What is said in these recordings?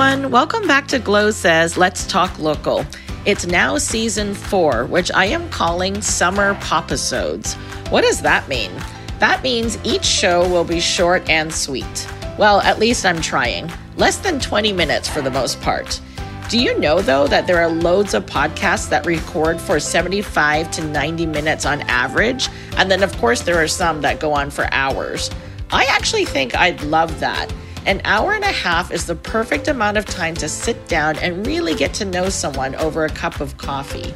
everyone. Welcome back to Glow Says Let's Talk Local. It's now season four, which I am calling Summer Popisodes. What does that mean? That means each show will be short and sweet. Well, at least I'm trying. Less than 20 minutes for the most part. Do you know, though, that there are loads of podcasts that record for 75 to 90 minutes on average? And then, of course, there are some that go on for hours. I actually think I'd love that. An hour and a half is the perfect amount of time to sit down and really get to know someone over a cup of coffee.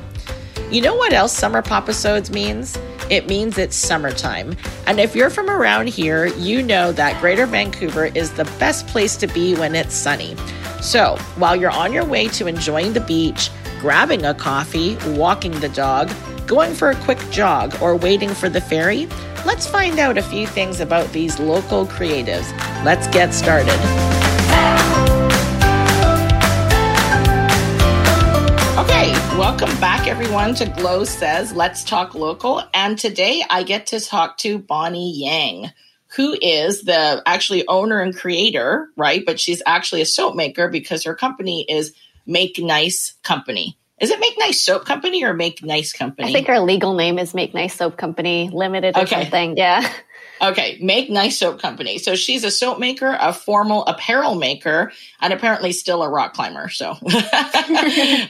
You know what else summer popisodes means? It means it's summertime. And if you're from around here, you know that Greater Vancouver is the best place to be when it's sunny. So, while you're on your way to enjoying the beach, grabbing a coffee, walking the dog, going for a quick jog, or waiting for the ferry, let's find out a few things about these local creatives. Let's get started. Okay, welcome back everyone to Glow Says Let's Talk Local. And today I get to talk to Bonnie Yang, who is the actually owner and creator, right? But she's actually a soap maker because her company is Make Nice Company. Is it Make Nice Soap Company or Make Nice Company? I think our legal name is Make Nice Soap Company Limited or okay. something. Yeah. Okay, Make Nice Soap Company. So she's a soap maker, a formal apparel maker, and apparently still a rock climber. So,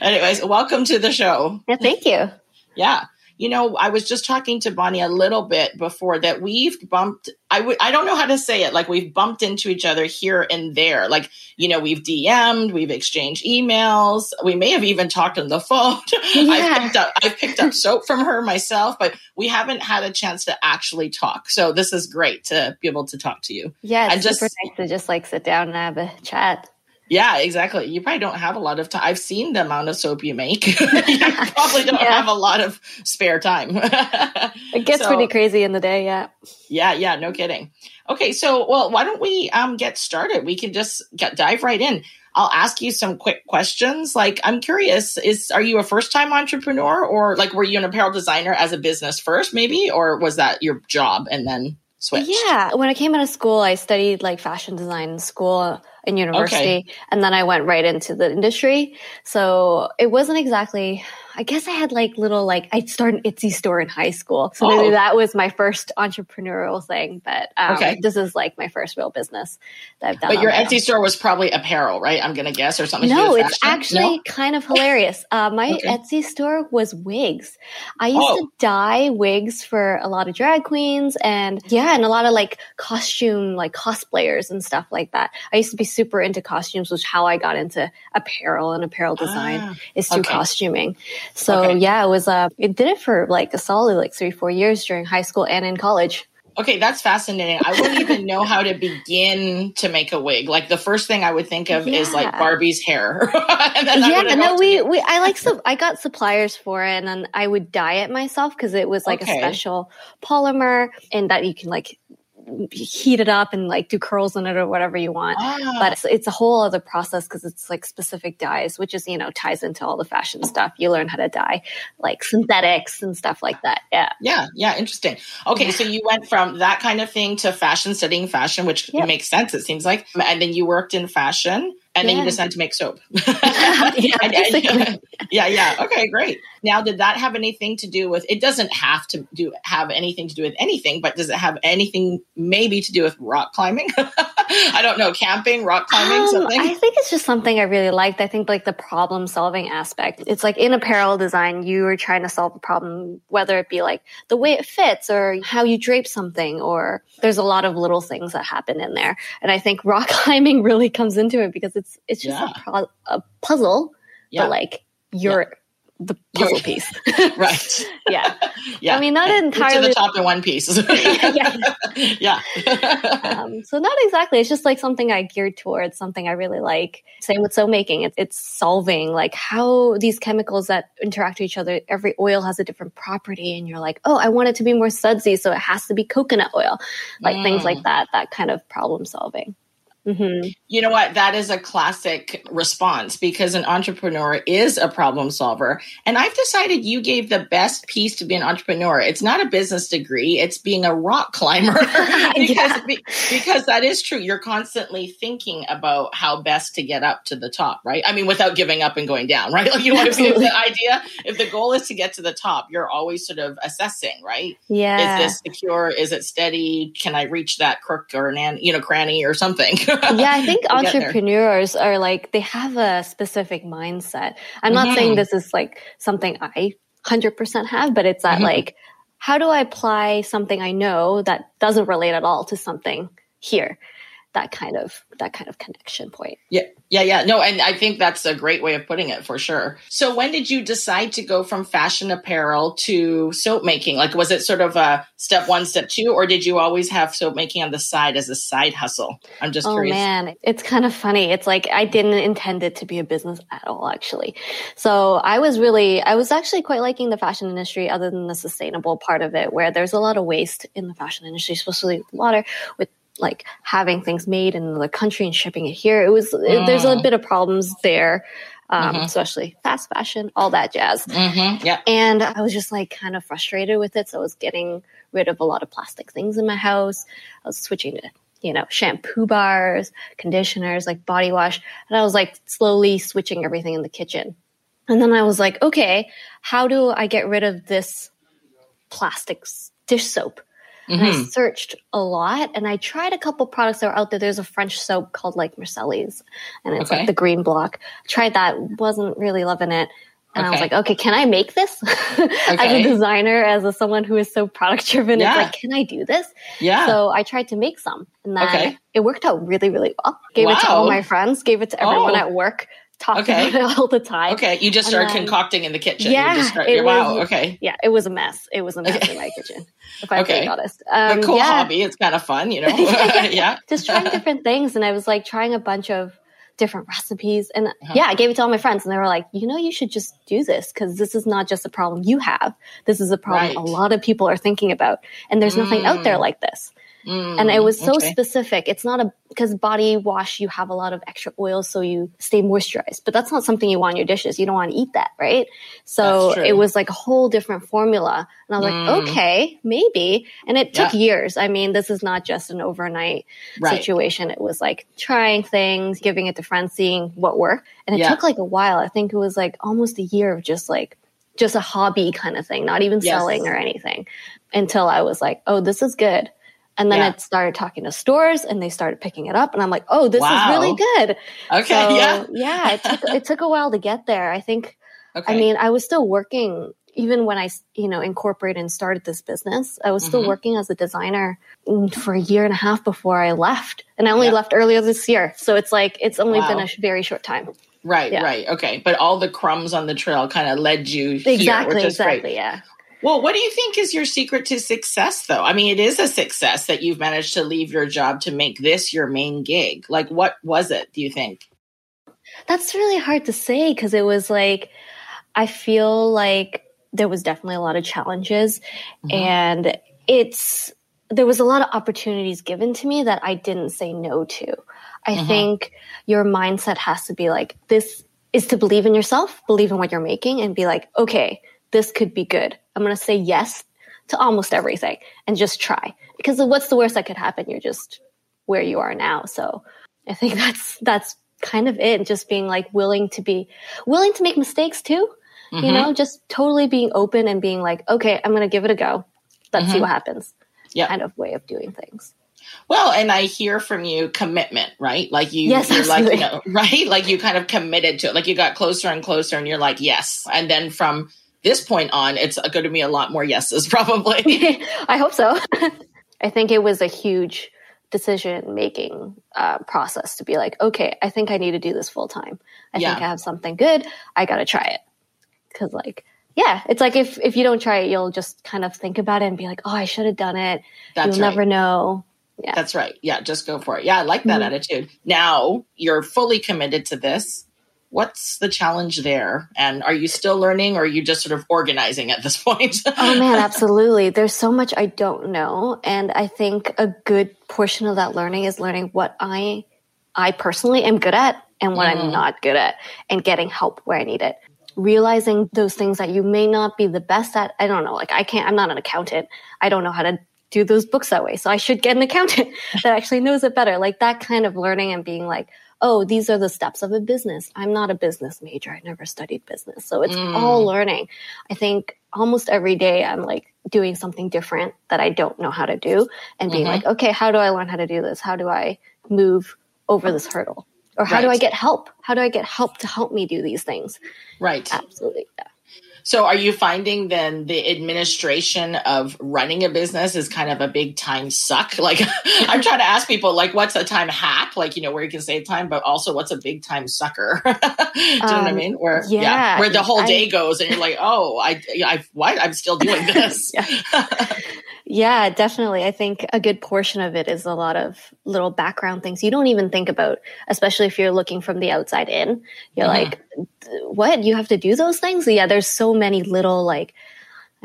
anyways, welcome to the show. Yeah, thank you. Yeah you know, I was just talking to Bonnie a little bit before that we've bumped. I would, I don't know how to say it. Like we've bumped into each other here and there. Like, you know, we've DM'd, we've exchanged emails. We may have even talked on the phone. Yeah. I've picked up, I've picked up soap from her myself, but we haven't had a chance to actually talk. So this is great to be able to talk to you. Yeah. It's and just, super nice to just like sit down and have a chat. Yeah, exactly. You probably don't have a lot of time. I've seen the amount of soap you make. you probably don't yeah. have a lot of spare time. it gets so, pretty crazy in the day, yeah. Yeah, yeah, no kidding. Okay, so well, why don't we um get started? We can just get dive right in. I'll ask you some quick questions. Like, I'm curious: is are you a first time entrepreneur, or like were you an apparel designer as a business first, maybe, or was that your job and then switched? Yeah, when I came out of school, I studied like fashion design in school in university. Okay. And then I went right into the industry. So it wasn't exactly, I guess I had like little, like, I started an Etsy store in high school. So oh. maybe that was my first entrepreneurial thing. But um, okay. this is like my first real business that I've done. But your Etsy store was probably apparel, right? I'm going to guess or something. No, it's actually no? kind of hilarious. Uh, my okay. Etsy store was wigs. I used oh. to dye wigs for a lot of drag queens and yeah, and a lot of like costume, like cosplayers and stuff like that. I used to be super into costumes, which how I got into apparel and apparel design ah, is through okay. costuming. So okay. yeah, it was, uh, it did it for like a solid like three, four years during high school and in college. Okay, that's fascinating. I wouldn't even know how to begin to make a wig. Like the first thing I would think of yeah. is like Barbie's hair. yeah, no, we, we I like so I got suppliers for it, and then I would dye it myself because it was like okay. a special polymer, and that you can like heat it up and like do curls in it or whatever you want. Ah. But it's, it's, a whole other process because it's like specific dyes, which is, you know, ties into all the fashion stuff. You learn how to dye like synthetics and stuff like that. Yeah. Yeah. Yeah. Interesting. Okay. Yeah. So you went from that kind of thing to fashion, studying fashion, which yep. makes sense, it seems like. And then you worked in fashion and yeah. then you decide to make soap. yeah, yeah, yeah. Okay, great. Now, did that have anything to do with? It doesn't have to do have anything to do with anything, but does it have anything maybe to do with rock climbing? I don't know, camping, rock climbing, um, something. I think it's just something I really liked. I think like the problem solving aspect. It's like in apparel design, you are trying to solve a problem, whether it be like the way it fits or how you drape something, or there's a lot of little things that happen in there. And I think rock climbing really comes into it because it's it's it's just yeah. a, pro- a, puzzle, yeah. but like you're yeah. the puzzle piece, right? yeah, yeah. I mean, not entirely to the top in one piece. yeah, yeah. um, so not exactly. It's just like something I geared towards, something I really like. Same with soap making. It's, it's solving like how these chemicals that interact with each other. Every oil has a different property, and you're like, oh, I want it to be more sudsy, so it has to be coconut oil, like mm. things like mm. that. That kind of problem solving. Mm-hmm. You know what? That is a classic response because an entrepreneur is a problem solver. And I've decided you gave the best piece to be an entrepreneur. It's not a business degree, it's being a rock climber because, yeah. because that is true. You're constantly thinking about how best to get up to the top, right? I mean, without giving up and going down, right? Like you know, if the idea, if the goal is to get to the top, you're always sort of assessing, right? Yeah. Is this secure? Is it steady? Can I reach that crook or an, you know, cranny or something? Yeah, I think entrepreneurs are like they have a specific mindset. I'm not mm-hmm. saying this is like something I 100% have, but it's that mm-hmm. like how do I apply something I know that doesn't relate at all to something here? That kind of that kind of connection point. Yeah. Yeah, yeah. No, and I think that's a great way of putting it for sure. So when did you decide to go from fashion apparel to soap making? Like was it sort of a step 1, step 2 or did you always have soap making on the side as a side hustle? I'm just oh, curious. man, it's kind of funny. It's like I didn't intend it to be a business at all actually. So I was really I was actually quite liking the fashion industry other than the sustainable part of it where there's a lot of waste in the fashion industry, especially water with like having things made in another country and shipping it here. It was mm. there's a bit of problems there, um, mm-hmm. especially fast fashion, all that jazz. Mm-hmm. Yeah, and I was just like kind of frustrated with it, so I was getting rid of a lot of plastic things in my house. I was switching to you know shampoo bars, conditioners, like body wash, and I was like slowly switching everything in the kitchen. And then I was like, okay, how do I get rid of this plastic dish soap? Mm-hmm. And I mm-hmm. searched a lot and I tried a couple products that were out there. There's a French soap called like Mercedes and it's okay. like the green block. tried that, wasn't really loving it. And okay. I was like, okay, can I make this okay. as a designer, as a someone who is so product driven? Yeah. It's like, can I do this? Yeah. So I tried to make some and then okay. it worked out really, really well. Gave wow. it to all my friends, gave it to everyone oh. at work talk okay. about it all the time. Okay, you just started then, concocting in the kitchen. Yeah, start, it wow. Was, okay, yeah, it was a mess. It was a mess in my kitchen. If I'm okay. being honest, um, a cool yeah. hobby. It's kind of fun, you know. yeah, just trying different things, and I was like trying a bunch of different recipes, and uh-huh. yeah, I gave it to all my friends, and they were like, you know, you should just do this because this is not just a problem you have. This is a problem right. a lot of people are thinking about, and there's nothing mm. out there mm. like this. Mm, and it was so okay. specific. It's not a because body wash you have a lot of extra oil so you stay moisturized, but that's not something you want in your dishes. You don't want to eat that, right? So it was like a whole different formula. And I was mm. like, okay, maybe. And it took yeah. years. I mean, this is not just an overnight right. situation. It was like trying things, giving it to friends, seeing what worked. And it yeah. took like a while. I think it was like almost a year of just like just a hobby kind of thing, not even yes. selling or anything until I was like, oh, this is good. And then yeah. I started talking to stores and they started picking it up. And I'm like, oh, this wow. is really good. Okay. So, yeah. yeah. It took, it took a while to get there. I think, okay. I mean, I was still working even when I, you know, incorporated and started this business, I was still mm-hmm. working as a designer for a year and a half before I left. And I only left earlier this year. So it's like, it's only wow. been a very short time. Right, yeah. right. Okay. But all the crumbs on the trail kind of led you exactly, here, which is exactly, great. yeah. Well, what do you think is your secret to success, though? I mean, it is a success that you've managed to leave your job to make this your main gig. Like, what was it, do you think? That's really hard to say because it was like, I feel like there was definitely a lot of challenges mm-hmm. and it's, there was a lot of opportunities given to me that I didn't say no to. I mm-hmm. think your mindset has to be like, this is to believe in yourself, believe in what you're making, and be like, okay, this could be good. I'm going to say yes to almost everything and just try. Because what's the worst that could happen? You're just where you are now. So I think that's, that's kind of it. Just being like willing to be willing to make mistakes too. Mm-hmm. You know, just totally being open and being like, okay, I'm going to give it a go. Let's mm-hmm. see what happens. Yeah. Kind of way of doing things. Well, and I hear from you commitment, right? Like you, yes, you're like, you know, right? Like you kind of committed to it. Like you got closer and closer and you're like, yes. And then from this point on, it's going to be a lot more yeses, probably. I hope so. I think it was a huge decision making uh, process to be like, okay, I think I need to do this full time. I yeah. think I have something good. I got to try it. Cause like, yeah, it's like if, if you don't try it, you'll just kind of think about it and be like, oh, I should have done it. That's you'll right. never know. Yeah. That's right. Yeah, just go for it. Yeah, I like that mm-hmm. attitude. Now you're fully committed to this what's the challenge there? And are you still learning or are you just sort of organizing at this point? oh man, absolutely. There's so much I don't know. And I think a good portion of that learning is learning what I I personally am good at and what mm. I'm not good at and getting help where I need it. Realizing those things that you may not be the best at. I don't know. Like I can't, I'm not an accountant. I don't know how to do those books that way. So I should get an accountant that actually knows it better. Like that kind of learning and being like, oh, these are the steps of a business. I'm not a business major. I never studied business. So it's mm. all learning. I think almost every day I'm like doing something different that I don't know how to do and being mm-hmm. like, okay, how do I learn how to do this? How do I move over this hurdle? Or how right. do I get help? How do I get help to help me do these things? Right. Absolutely. Yeah. So are you finding then the administration of running a business is kind of a big time suck? Like I'm trying to ask people like what's a time hack, like you know, where you can save time, but also what's a big time sucker? do you know um, what I um, mean? Where yeah, yeah where the whole day I, goes and you're like, oh, I, I, what? I'm still doing this. Yeah, definitely. I think a good portion of it is a lot of little background things you don't even think about, especially if you're looking from the outside in. You're mm-hmm. like, what? You have to do those things? Yeah, there's so many little like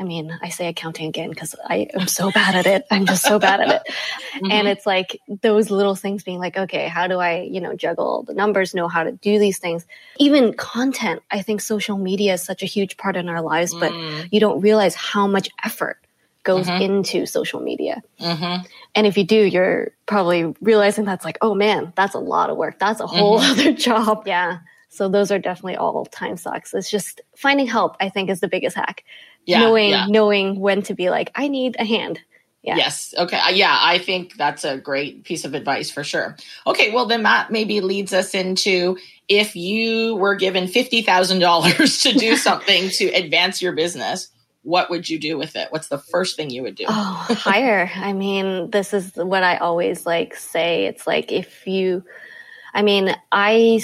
I mean, I say accounting again because I am so bad at it. I'm just so bad at it. Mm-hmm. And it's like those little things being like, okay, how do I, you know, juggle the numbers, know how to do these things? Even content, I think social media is such a huge part in our lives, but mm. you don't realize how much effort goes mm-hmm. into social media. Mm-hmm. And if you do, you're probably realizing that's like, oh man, that's a lot of work. That's a whole mm-hmm. other job. Yeah. So those are definitely all time sucks. It's just finding help, I think, is the biggest hack. Yeah, knowing yeah. knowing when to be like, I need a hand. Yeah. Yes. Okay. Uh, yeah, I think that's a great piece of advice for sure. Okay. Well, then that maybe leads us into if you were given fifty thousand dollars to do something to advance your business, what would you do with it? What's the first thing you would do? Oh, hire. I mean, this is what I always like say. It's like if you, I mean, I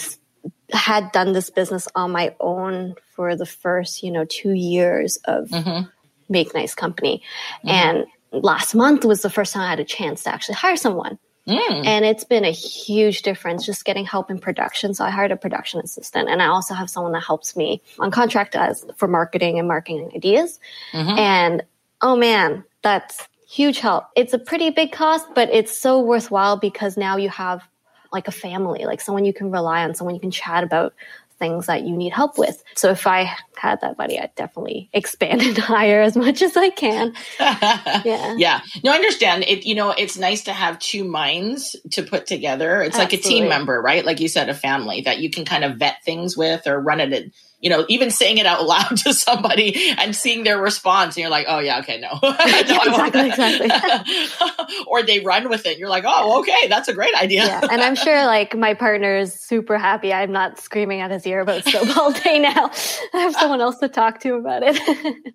had done this business on my own for the first, you know, two years of mm-hmm. Make Nice Company. Mm-hmm. And last month was the first time I had a chance to actually hire someone. Mm. And it's been a huge difference just getting help in production. So I hired a production assistant and I also have someone that helps me on contract as for marketing and marketing ideas. Mm-hmm. And oh man, that's huge help. It's a pretty big cost, but it's so worthwhile because now you have like a family, like someone you can rely on, someone you can chat about things that you need help with. So if I had that money, I'd definitely expand and hire as much as I can. yeah. Yeah. No, I understand. It you know, it's nice to have two minds to put together. It's Absolutely. like a team member, right? Like you said, a family that you can kind of vet things with or run it you know, even saying it out loud to somebody and seeing their response, and you're like, oh yeah, okay, no, no exactly, exactly. or they run with it. You're like, oh, okay, that's a great idea. yeah, and I'm sure like my partner is super happy. I'm not screaming at his ear about soap all day now. I have someone else to talk to about it.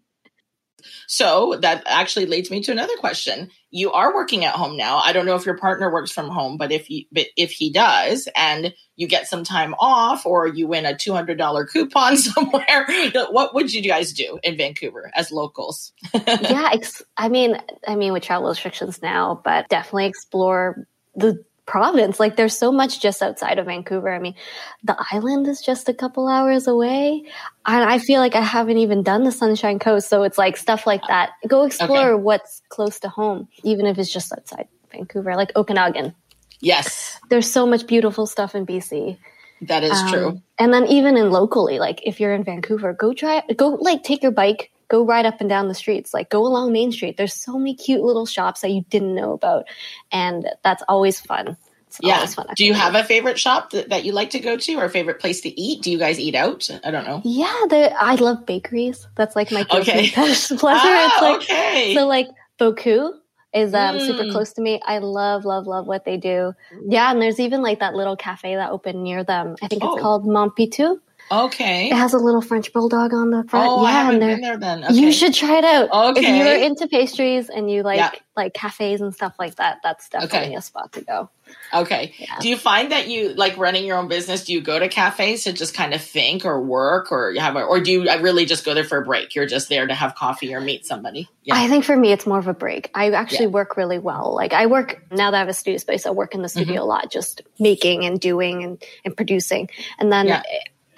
So that actually leads me to another question. You are working at home now. I don't know if your partner works from home, but if he, but if he does, and you get some time off, or you win a two hundred dollar coupon somewhere, what would you guys do in Vancouver as locals? yeah, I mean, I mean, with travel restrictions now, but definitely explore the province. Like there's so much just outside of Vancouver. I mean, the island is just a couple hours away. And I feel like I haven't even done the Sunshine Coast. So it's like stuff like that. Go explore okay. what's close to home, even if it's just outside Vancouver, like Okanagan. Yes. There's so much beautiful stuff in BC. That is um, true. And then even in locally, like if you're in Vancouver, go try, go like take your bike, go right up and down the streets, like go along Main Street. There's so many cute little shops that you didn't know about. And that's always fun. It's yeah. Fun, Do you have a favorite shop that, that, you like to go to or a favorite place to eat? Do you guys eat out? I don't know. Yeah, the, I love bakeries. That's like my okay. pleasure. Ah, it's like, okay. So like Beaucoup is um, mm. super close to me. I love, love, love what they do. Yeah, and there's even like that little cafe that opened near them. I think it's oh. called Montpitou. Okay. It has a little French bulldog on the front. Oh, yeah, I haven't been there then. Okay. You should try it out. Okay. If you're into pastries and you like yeah. like cafes and stuff like that, that's definitely okay. a spot to go. Okay. Yeah. Do you find that you like running your own business? Do you go to cafes to just kind of think or work or you have a, or do you really just go there for a break? You're just there to have coffee or meet somebody? Yeah. I think for me, it's more of a break. I actually yeah. work really well. Like I work now that I have a studio space, I work in the studio mm-hmm. a lot, just making and doing and, and producing. And then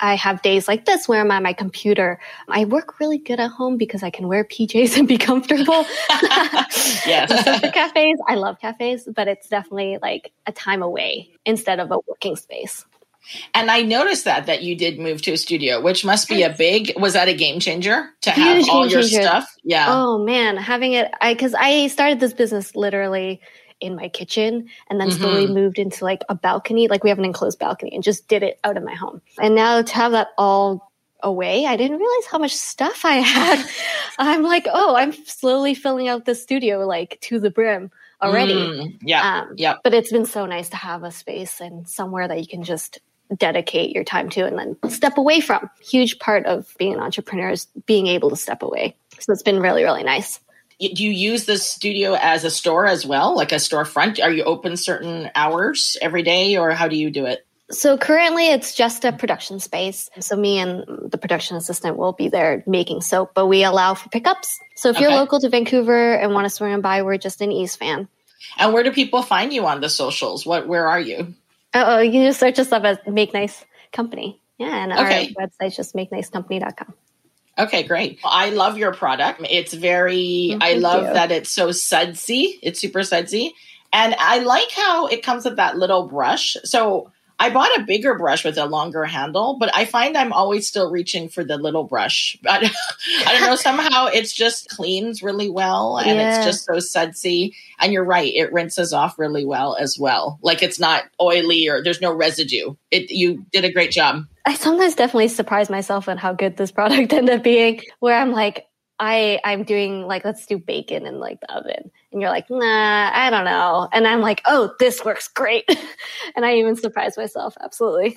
I have days like this where I'm at my computer. I work really good at home because I can wear PJs and be comfortable. yeah. so for cafes, I love cafes, but it's definitely like a time away instead of a working space. And I noticed that that you did move to a studio, which must be a big. Was that a game changer to have Huge all your changer. stuff? Yeah. Oh man, having it, I because I started this business literally in my kitchen and then slowly Mhm. moved into like a balcony. Like we have an enclosed balcony and just did it out of my home. And now to have that all away, I didn't realize how much stuff I had. I'm like, oh, I'm slowly filling out the studio like to the brim already. Mm, yeah. Um, Yep. But it's been so nice to have a space and somewhere that you can just dedicate your time to and then step away from. Huge part of being an entrepreneur is being able to step away. So it's been really, really nice. Do you use the studio as a store as well, like a storefront? Are you open certain hours every day, or how do you do it? So currently it's just a production space. So me and the production assistant will be there making soap, but we allow for pickups. So if you're local to Vancouver and want to swing by, we're just in East Van. And where do people find you on the socials? What? Where are you? Oh, you can just search us up as Make Nice Company. Yeah, and Okay. our website's just makenicecompany.com. Okay, great. I love your product. It's very, Oh, I love you. that it's so sudsy. It's super sudsy. And I like how it comes with that little brush. So I bought a bigger brush with a longer handle, but I find I'm always still reaching for the little brush. But I don't know, somehow it's just cleans really well and Yeah. it's just so sudsy. And you're right, it rinses off really well as well. Like it's not oily or there's no residue. It you did a great job. I sometimes definitely surprise myself at how good this product ended up being. Where I'm like, I I'm doing like let's do bacon in like the oven, and you're like, nah, I don't know, and I'm like, oh, this works great, and I even surprise myself. Absolutely.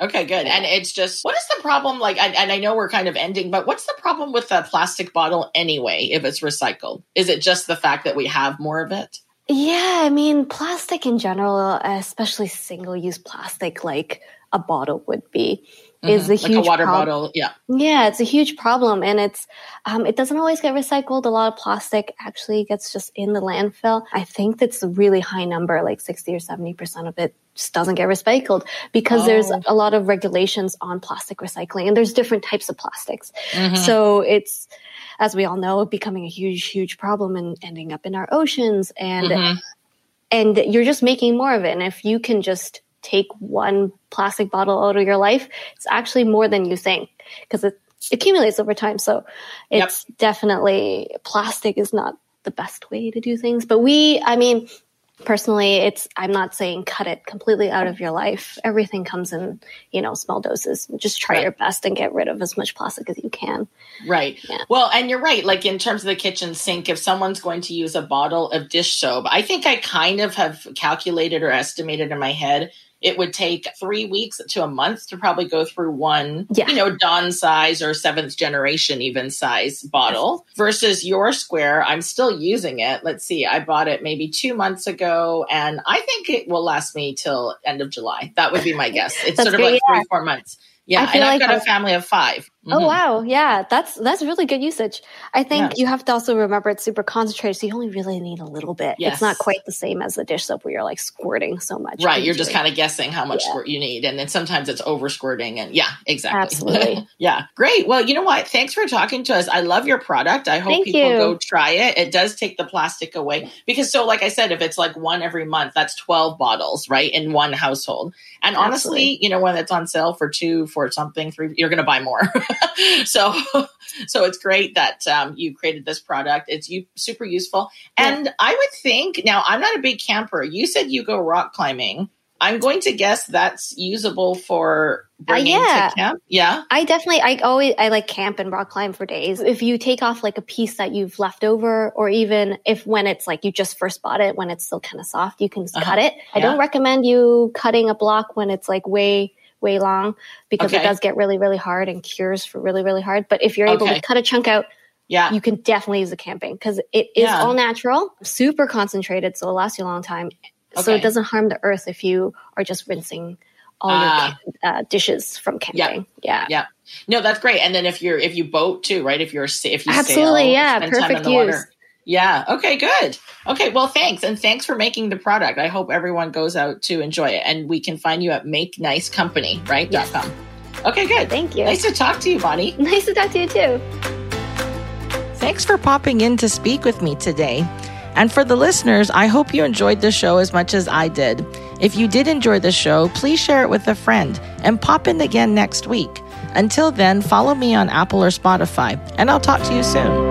Okay, good. And it's just, what is the problem? Like, and, and I know we're kind of ending, but what's the problem with a plastic bottle anyway, if it's recycled? Is it just the fact that we have more of it? Yeah, I mean, plastic in general, especially single use plastic, like a bottle would be, is Mhm. a like huge a water prob- bottle. Yeah. Yeah, it's a huge problem, and it's um, it doesn't always get recycled. A lot of plastic actually gets just in the landfill. I think that's a really high number, like sixty or seventy percent of it just doesn't get recycled because there's Oh. a lot of regulations on plastic recycling, and there's different types of plastics. Mhm. So it's as we all know, becoming a huge, huge problem and ending up in our oceans, and Mhm. and you're just making more of it. And if you can just take one plastic bottle out of your life, it's actually more than you think because it accumulates over time. So Yep. it's definitely plastic is not the best way to do things. But we, I mean, personally, it's, I'm not saying cut it completely out of your life. Everything comes in, you know, small doses. Just try Right. your best and get rid of as much plastic as you can. Right. Yeah. Well, and you're right. Like in terms of the kitchen sink, if someone's going to use a bottle of dish soap, I think I kind of have calculated or estimated in my head it would take three weeks to a month to probably go through one, Yeah. you know, Dawn size or seventh generation even size bottle versus your square. I'm still using it. Let's see. I bought it maybe two months ago and I think it will last me till end of July. That would be my guess. It's sort of great, like yeah. three, four months. Yeah. I And feel I've got a family of five. Oh Mhm. wow, yeah, that's that's really good usage. I think Yes. you have to also remember it's super concentrated, so you only really need a little bit. Yes. It's not quite the same as the dish soap where you're like squirting so much. Right, you're just kind of guessing how much Yeah. squirt you need, and then sometimes it's over squirting, and yeah, exactly. Absolutely. yeah, great. Well, you know what? Thanks for talking to us. I love your product. I hope Thank people you. go try it. It does take the plastic away because, so like I said, if it's like one every month, that's twelve bottles, right, in one household. And honestly, Absolutely. you know, when it's on sale for two for something, three, you're going to buy more. so, so it's great that um, you created this product. It's you super useful, Yeah. and I would think now I'm not a big camper. You said you go rock climbing. I'm going to guess that's usable for bringing Uh, yeah. to camp. Yeah. I definitely, I always, I like camp and rock climb for days. If you take off like a piece that you've left over, or even if when it's like you just first bought it, when it's still kind of soft, you can just Uh-huh. cut it. I Yeah. don't recommend you cutting a block when it's like way, way long because Okay. it does get really, really hard and cures for really, really hard. But if you're able Okay. to cut a chunk out, Yeah. you can definitely use the camping because it is Yeah. all natural, super concentrated, so it lasts you a long time. So it doesn't harm the earth if you are just rinsing all Ah. your uh, dishes from camping. Yeah. Yeah. yeah. No, that's great. And then if you're if you boat too, right? If you're if you Absolutely, sail, yeah, spend time in perfect the use. water. Yeah. Okay. Good. Okay. Well, thanks, and thanks for making the product. I hope everyone goes out to enjoy it, and we can find you at Make Nice Company, right? Yes. Com. Okay, good. Thank you. Nice to talk to you, Bonnie. Nice to talk to you too. Thanks for popping in to speak with me today. And for the listeners, I hope you enjoyed the show as much as I did. If you did enjoy the show, please share it with a friend and pop in again next week. Until then, follow me on Apple or Spotify, and I'll talk to you soon.